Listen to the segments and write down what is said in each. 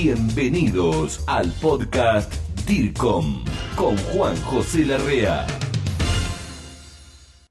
Bienvenidos al podcast DIRCOM con Juan José Larrea.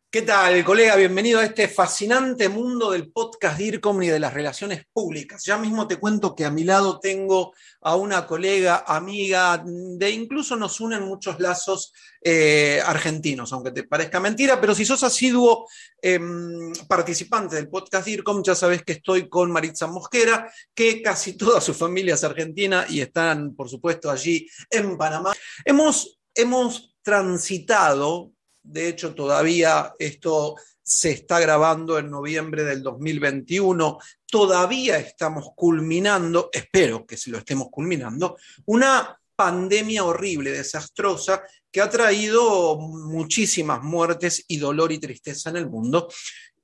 ¿Qué tal, colega? Bienvenido a este fascinante mundo del podcast DIRCOM y de las relaciones públicas. Ya mismo te cuento que a mi lado tengo a una colega, amiga, de incluso nos unen muchos lazos eh, argentinos, aunque te parezca mentira, pero si sos asiduo em, participante del podcast DIRCOM, ya sabes que estoy con Maritza Mosquera, que casi toda su familia es argentina y están, por supuesto, allí en Panamá. Hemos, hemos transitado de hecho, todavía esto se está grabando en noviembre del 2021. Todavía estamos culminando, espero que se lo estemos culminando, una pandemia horrible, desastrosa, que ha traído muchísimas muertes y dolor y tristeza en el mundo,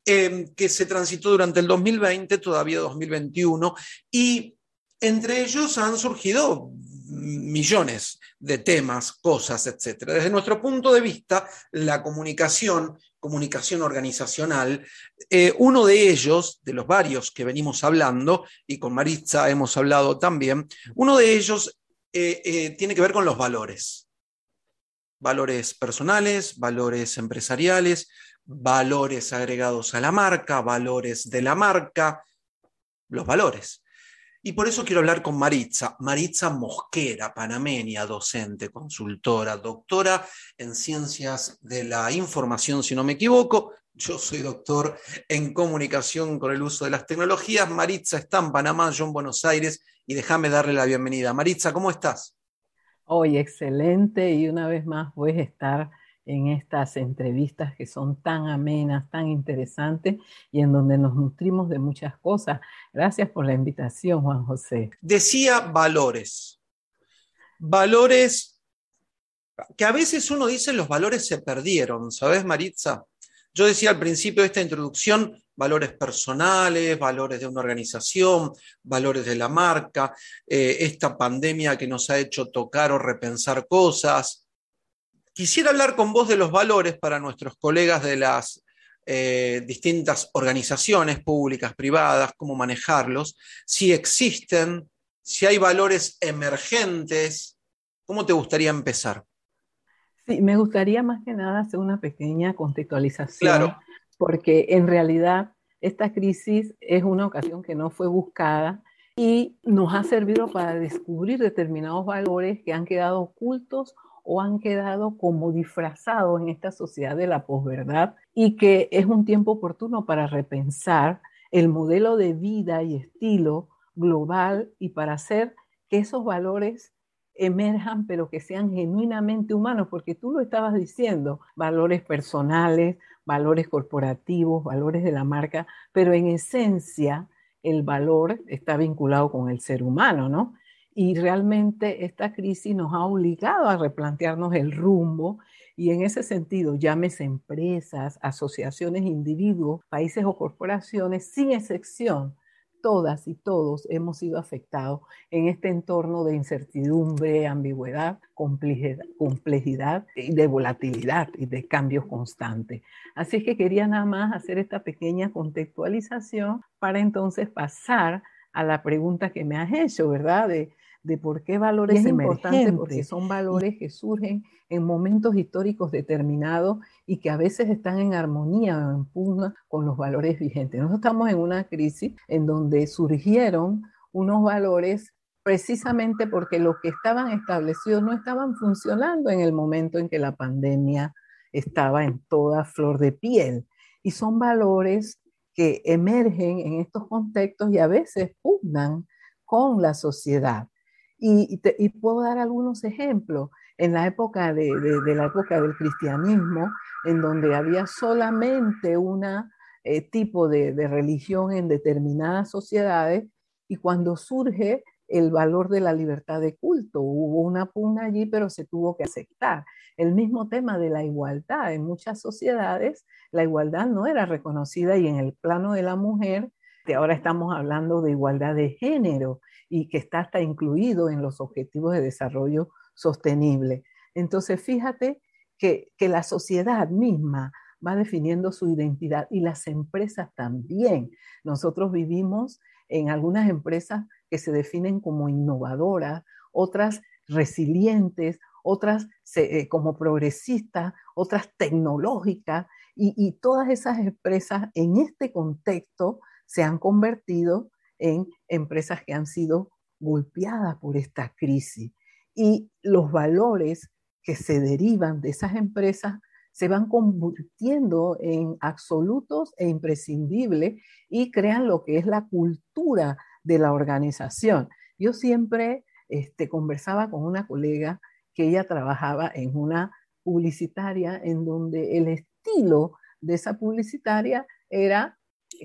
eh, que se transitó durante el 2020, todavía 2021, y entre ellos han surgido millones de temas, cosas, etc. Desde nuestro punto de vista, la comunicación, comunicación organizacional, eh, uno de ellos, de los varios que venimos hablando, y con Maritza hemos hablado también, uno de ellos eh, eh, tiene que ver con los valores. Valores personales, valores empresariales, valores agregados a la marca, valores de la marca, los valores. Y por eso quiero hablar con Maritza, Maritza Mosquera, panameña, docente, consultora, doctora en ciencias de la información, si no me equivoco. Yo soy doctor en comunicación con el uso de las tecnologías. Maritza está en Panamá, yo en Buenos Aires, y déjame darle la bienvenida. Maritza, ¿cómo estás? Hoy, excelente, y una vez más voy a estar en estas entrevistas que son tan amenas, tan interesantes y en donde nos nutrimos de muchas cosas. Gracias por la invitación, Juan José. Decía valores. Valores que a veces uno dice los valores se perdieron, ¿sabes, Maritza? Yo decía al principio de esta introducción valores personales, valores de una organización, valores de la marca, eh, esta pandemia que nos ha hecho tocar o repensar cosas, Quisiera hablar con vos de los valores para nuestros colegas de las eh, distintas organizaciones públicas, privadas, cómo manejarlos, si existen, si hay valores emergentes. ¿Cómo te gustaría empezar? Sí, me gustaría más que nada hacer una pequeña contextualización, porque en realidad esta crisis es una ocasión que no fue buscada y nos ha servido para descubrir determinados valores que han quedado ocultos o han quedado como disfrazados en esta sociedad de la posverdad y que es un tiempo oportuno para repensar el modelo de vida y estilo global y para hacer que esos valores emerjan, pero que sean genuinamente humanos, porque tú lo estabas diciendo, valores personales, valores corporativos, valores de la marca, pero en esencia el valor está vinculado con el ser humano, ¿no? Y realmente esta crisis nos ha obligado a replantearnos el rumbo y en ese sentido, llámese empresas, asociaciones, individuos, países o corporaciones, sin excepción, todas y todos hemos sido afectados en este entorno de incertidumbre, ambigüedad, complejidad, y de volatilidad y de cambios constantes. Así que quería nada más hacer esta pequeña contextualización para entonces pasar a la pregunta que me has hecho, ¿verdad? De, de por qué valores es importante porque son valores que surgen en momentos históricos determinados y que a veces están en armonía o en pugna con los valores vigentes. Nosotros estamos en una crisis en donde surgieron unos valores precisamente porque los que estaban establecidos no estaban funcionando en el momento en que la pandemia estaba en toda flor de piel. Y son valores que emergen en estos contextos y a veces pugnan con la sociedad. Y, puedo dar algunos ejemplos. En la época de, la época del cristianismo, en donde había solamente un eh, tipo de, de religión en determinadas sociedades, y cuando surge el valor de la libertad de culto. Hubo una pugna allí, pero se tuvo que aceptar. El mismo tema de la igualdad. En muchas sociedades la igualdad no era reconocida y en el plano de la mujer, que ahora estamos hablando de igualdad de género y que está hasta incluido en los objetivos de desarrollo sostenible. Entonces, fíjate que, la sociedad misma va definiendo su identidad y las empresas también. Nosotros vivimos en algunas empresas que se definen como innovadoras, otras resilientes, otras eh, como progresistas, otras tecnológicas, y, todas esas empresas en este contexto se han convertido en empresas que han sido golpeadas por esta crisis. Y los valores que se derivan de esas empresas se van convirtiendo en absolutos e imprescindibles y crean lo que es la cultura de la organización. Yo siempre este, conversaba con una colega que ella trabajaba en una publicitaria en donde el estilo de esa publicitaria era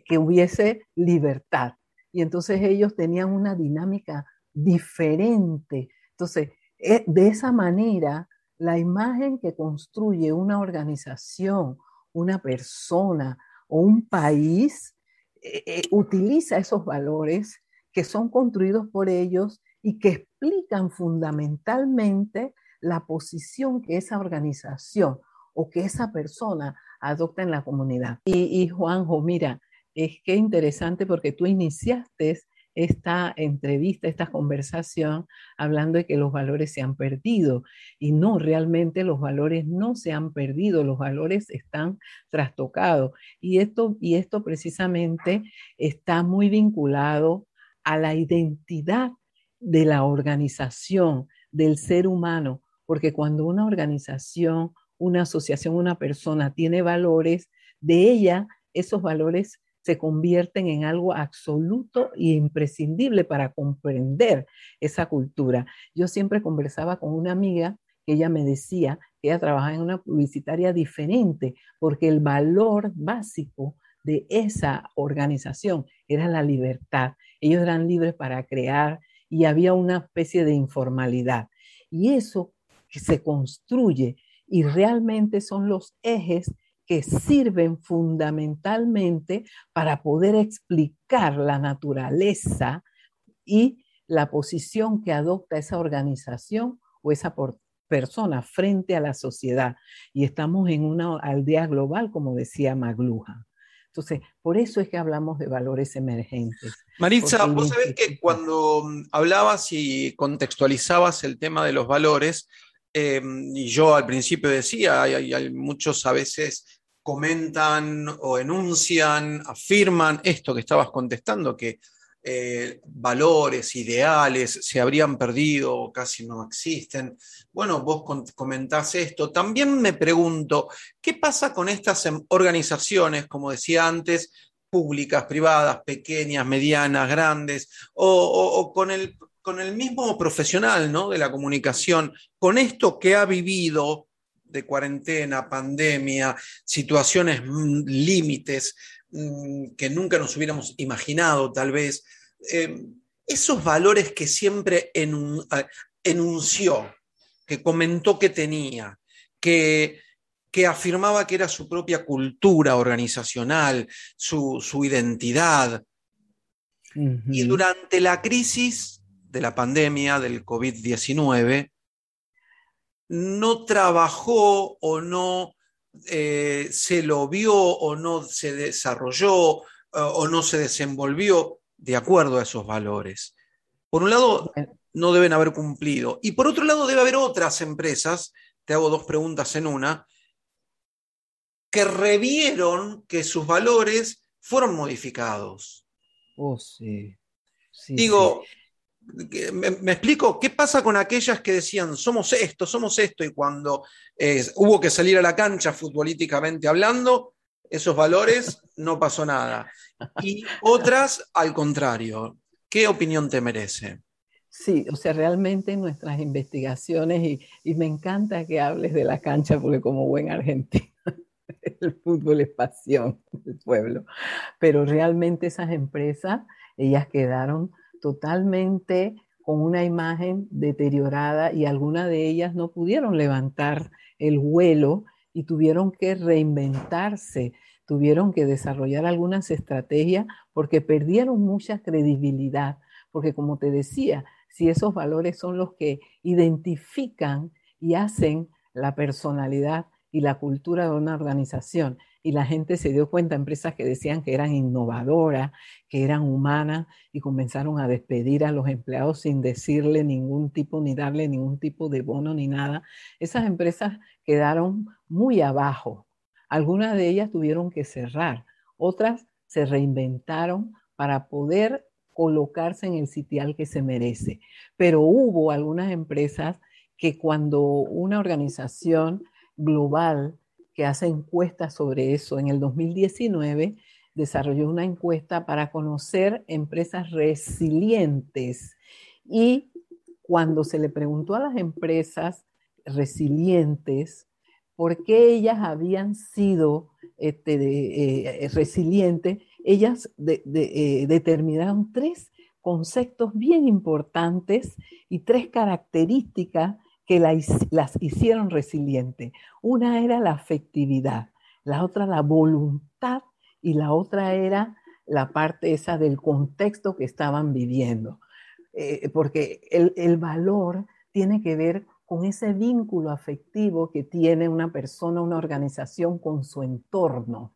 que hubiese libertad. Y entonces ellos tenían una dinámica diferente. Entonces, eh, de esa manera, la imagen que construye una organización, una persona o un país eh, eh, utiliza esos valores que son construidos por ellos y que explican fundamentalmente la posición que esa organización o que esa persona adopta en la comunidad. Y, y Juanjo, mira, es que interesante porque tú iniciaste esta entrevista, esta conversación, hablando de que los valores se han perdido. Y no, realmente los valores no se han perdido, los valores están trastocados. Y esto, y esto precisamente está muy vinculado a la identidad de la organización, del ser humano, porque cuando una organización, una asociación, una persona tiene valores, de ella esos valores se convierten en algo absoluto e imprescindible para comprender esa cultura. Yo siempre conversaba con una amiga que ella me decía que ella trabajaba en una publicitaria diferente, porque el valor básico de esa organización era la libertad. Ellos eran libres para crear y había una especie de informalidad. Y eso se construye y realmente son los ejes que sirven fundamentalmente para poder explicar la naturaleza y la posición que adopta esa organización o esa persona frente a la sociedad. Y estamos en una aldea global, como decía Magluja. Entonces, por eso es que hablamos de valores emergentes. Maritza, vos sabés que cuando hablabas y contextualizabas el tema de los valores, eh, y yo al principio decía, hay, muchos a veces comentan o enuncian, afirman esto que estabas contestando, que eh, valores, ideales se habrían perdido o casi no existen. Bueno, vos comentás esto. También me pregunto, ¿qué pasa con estas em, organizaciones, como decía antes, públicas, privadas, pequeñas, medianas, grandes, o, con, el, con el mismo profesional ¿no? de la comunicación, con esto que ha vivido de cuarentena, pandemia, situaciones mm, límites mm, que nunca nos hubiéramos imaginado tal vez, em, esos valores que siempre enunció, que comentó que tenía, que, que afirmaba que era su propia cultura organizacional, su, identidad. Y durante la crisis de la pandemia del COVID-19, no trabajó o no eh, se lo vio o no se desarrolló eh, o no se desenvolvió de acuerdo a esos valores. Por un lado, no deben haber cumplido. Y por otro lado, debe haber otras empresas, te hago dos preguntas en una, que revieron que sus valores fueron modificados. Oh, sí. Digo, me, explico, ¿qué pasa con aquellas que decían somos esto, somos esto? Y cuando eh, hubo que salir a la cancha futbolísticamente hablando, esos valores no pasó nada. Y otras, al contrario. ¿Qué opinión te merece? Sí, o sea, realmente nuestras investigaciones, y, y me encanta que hables de la cancha, porque como buen argentino, el fútbol es pasión del pueblo, pero realmente esas empresas, ellas quedaron totalmente con una imagen deteriorada y algunas de ellas no pudieron levantar el vuelo y tuvieron que reinventarse, tuvieron que desarrollar algunas estrategias porque perdieron mucha credibilidad, porque como te decía, si esos valores son los que identifican y hacen la personalidad y la cultura de una organización, y la gente se dio cuenta, empresas que decían que eran innovadoras, que eran humanas y comenzaron a despedir a los empleados sin decirle ningún tipo, ni darle ningún tipo de bono ni nada. Esas empresas quedaron muy abajo. Algunas de ellas tuvieron que cerrar, otras se reinventaron para poder colocarse en el sitial que se merece. Pero hubo algunas empresas que cuando una organización global que hace encuestas sobre eso. En el 2019 desarrolló una encuesta para conocer empresas resilientes y cuando se le preguntó a las empresas resilientes por qué ellas habían sido este, eh, resilientes, ellas eh, determinaron tres conceptos bien importantes y tres características que las hicieron resilientes. Una era la afectividad, la otra la voluntad y la otra era la parte esa del contexto que estaban viviendo. Eh, porque el, el valor tiene que ver con ese vínculo afectivo que tiene una persona, una organización con su entorno.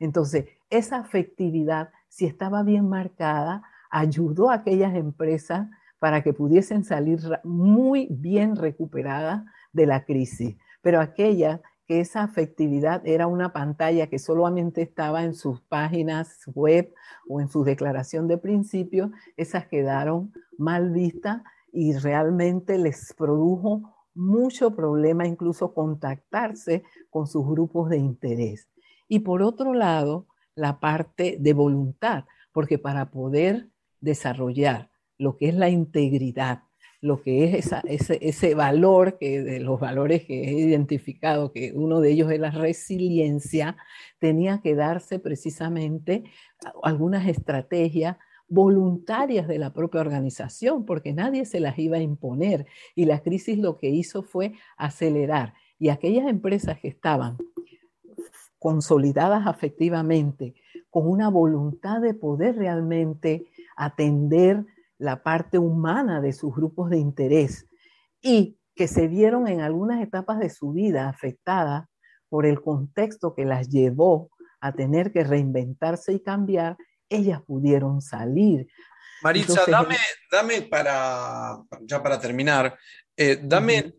Entonces, esa afectividad, si estaba bien marcada, ayudó a aquellas empresas para que pudiesen salir muy bien recuperadas de la crisis. Pero aquellas que esa afectividad era una pantalla que solamente estaba en sus páginas web o en su declaración de principio, esas quedaron mal vistas y realmente les produjo mucho problema incluso contactarse con sus grupos de interés. Y por otro lado, la parte de voluntad, porque para poder desarrollar lo que es la integridad, lo que es ese, valor, que de los valores que he identificado, que uno de ellos es la resiliencia, tenía que darse precisamente algunas estrategias voluntarias de la propia organización, porque nadie se las iba a imponer. Y la crisis lo que hizo fue acelerar. Y aquellas empresas que estaban consolidadas afectivamente, con una voluntad de poder realmente atender la parte humana de sus grupos de interés y que se vieron en algunas etapas de su vida afectadas por el contexto que las llevó a tener que reinventarse y cambiar, ellas pudieron salir. Maritza, dame, dame para, ya para terminar, eh, dame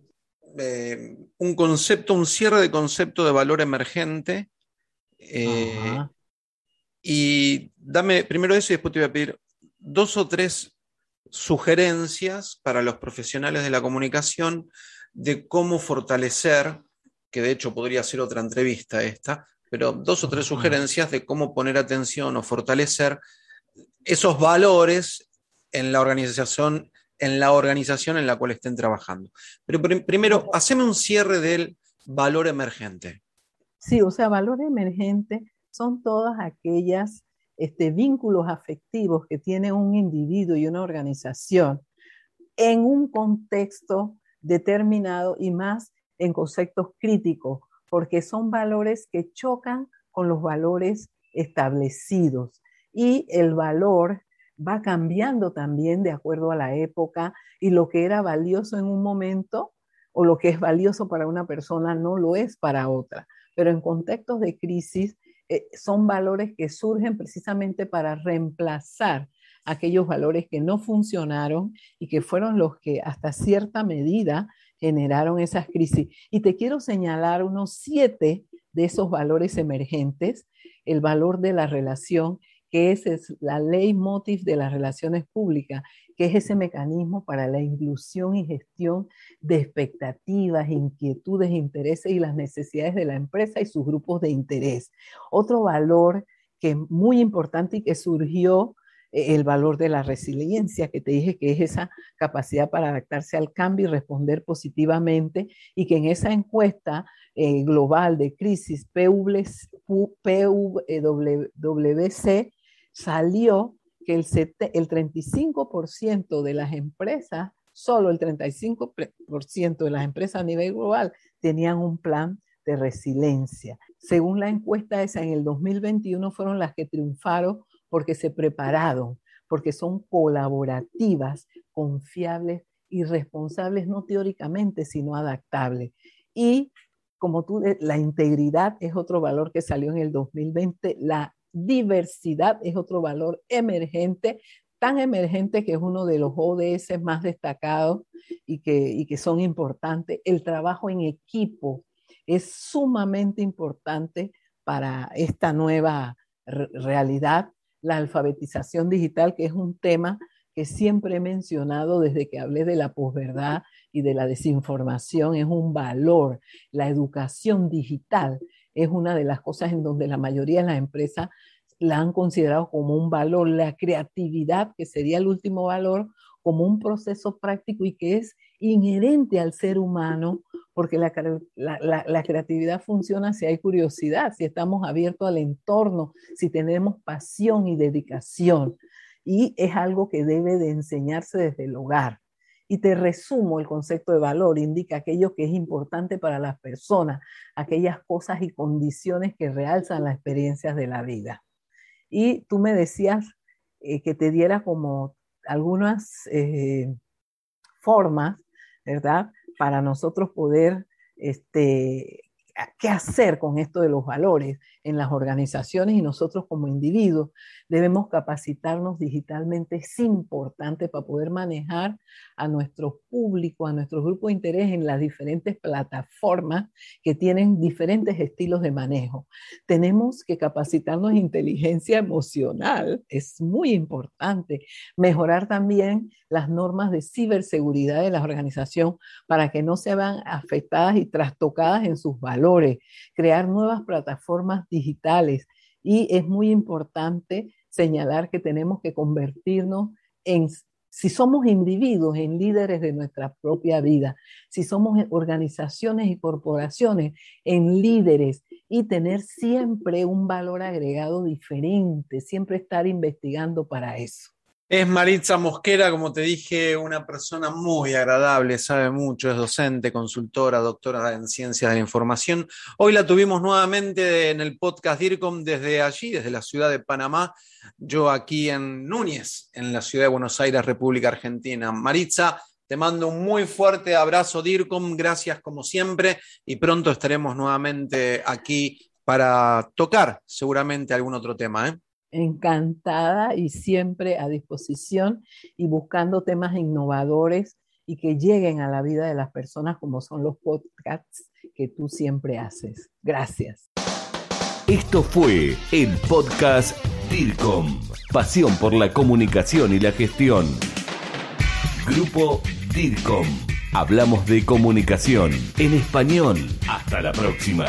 eh, un concepto, un cierre de concepto de valor emergente. Eh, y dame primero eso y después te voy a pedir dos o tres sugerencias para los profesionales de la comunicación de cómo fortalecer, que de hecho podría ser otra entrevista esta, pero dos o tres sugerencias de cómo poner atención o fortalecer esos valores en la organización, en la organización en la cual estén trabajando. Pero primero, haceme un cierre del valor emergente. Sí, o sea, valor emergente son todas aquellas este, vínculos afectivos que tiene un individuo y una organización en un contexto determinado y más en conceptos críticos, porque son valores que chocan con los valores establecidos. Y el valor va cambiando también de acuerdo a la época y lo que era valioso en un momento o lo que es valioso para una persona no lo es para otra. Pero en contextos de crisis eh, son valores que surgen precisamente para reemplazar aquellos valores que no funcionaron y que fueron los que hasta cierta medida generaron esas crisis. Y te quiero señalar unos siete de esos valores emergentes, el valor de la relación, que es, la ley motif de las relaciones públicas, que es ese mecanismo para la inclusión y gestión de expectativas, inquietudes, intereses y las necesidades de la empresa y sus grupos de interés. Otro valor que es muy importante y que surgió eh, el valor de la resiliencia, que te dije que es esa capacidad para adaptarse al cambio y responder positivamente, y que en esa encuesta eh, global de crisis PWC salió que el, el 35% de las empresas, solo el 35% de las empresas a nivel global tenían un plan de resiliencia. Según la encuesta esa, en el 2021 fueron las que triunfaron porque se prepararon, porque son colaborativas, confiables y responsables no teóricamente, sino adaptables. Y como tú, la integridad es otro valor que salió en el 2020, la diversidad es otro valor emergente, tan emergente que es uno de los ODS más destacados y que, y que son importantes. El trabajo en equipo es sumamente importante para esta nueva realidad. La alfabetización digital, que es un tema que siempre he mencionado desde que hablé de la posverdad y de la desinformación, es un valor. La educación digital es una de las cosas en donde la mayoría de las empresas la han considerado como un valor. La creatividad, que sería el último valor, como un proceso práctico y que es inherente al ser humano, porque la, la, creatividad funciona si hay curiosidad, si estamos abiertos al entorno, si tenemos pasión y dedicación. Y es algo que debe de enseñarse desde el hogar. Y te resumo el concepto de valor, indica aquello que es importante para las personas, aquellas cosas y condiciones que realzan las experiencias de la vida. Y tú me decías eh, que te diera como algunas eh, formas, ¿verdad? Para nosotros poder, este, ¿qué hacer con esto de los valores? En las organizaciones y nosotros como individuos debemos capacitarnos digitalmente. Es importante para poder manejar a nuestro público, a nuestro grupo de interés en las diferentes plataformas que tienen diferentes estilos de manejo. Tenemos que capacitarnos en inteligencia emocional, es muy importante. Mejorar también las normas de ciberseguridad de la organización para que no se vean afectadas y trastocadas en sus valores. Crear nuevas plataformas digitales. Y es muy importante señalar que tenemos que convertirnos en, si somos individuos, en líderes de nuestra propia vida, si somos organizaciones y corporaciones, en líderes y tener siempre un valor agregado diferente, siempre estar investigando para eso. Es Maritza Mosquera, como te dije, una persona muy agradable, sabe mucho, es docente, consultora, doctora en ciencias de la información. Hoy la tuvimos nuevamente en el podcast DIRCOM desde allí, desde la ciudad de Panamá, yo aquí en Núñez, en la ciudad de Buenos Aires, República Argentina. Maritza, te mando un muy fuerte abrazo DIRCOM, gracias como siempre y pronto estaremos nuevamente aquí para tocar seguramente algún otro tema. ¿eh? Encantada y siempre a disposición y buscando temas innovadores y que lleguen a la vida de las personas como son los podcasts que tú siempre haces. Gracias. Esto fue el podcast DIRCOM, pasión por la comunicación y la gestión. Grupo DIRCOM. Hablamos de comunicación en español. Hasta la próxima.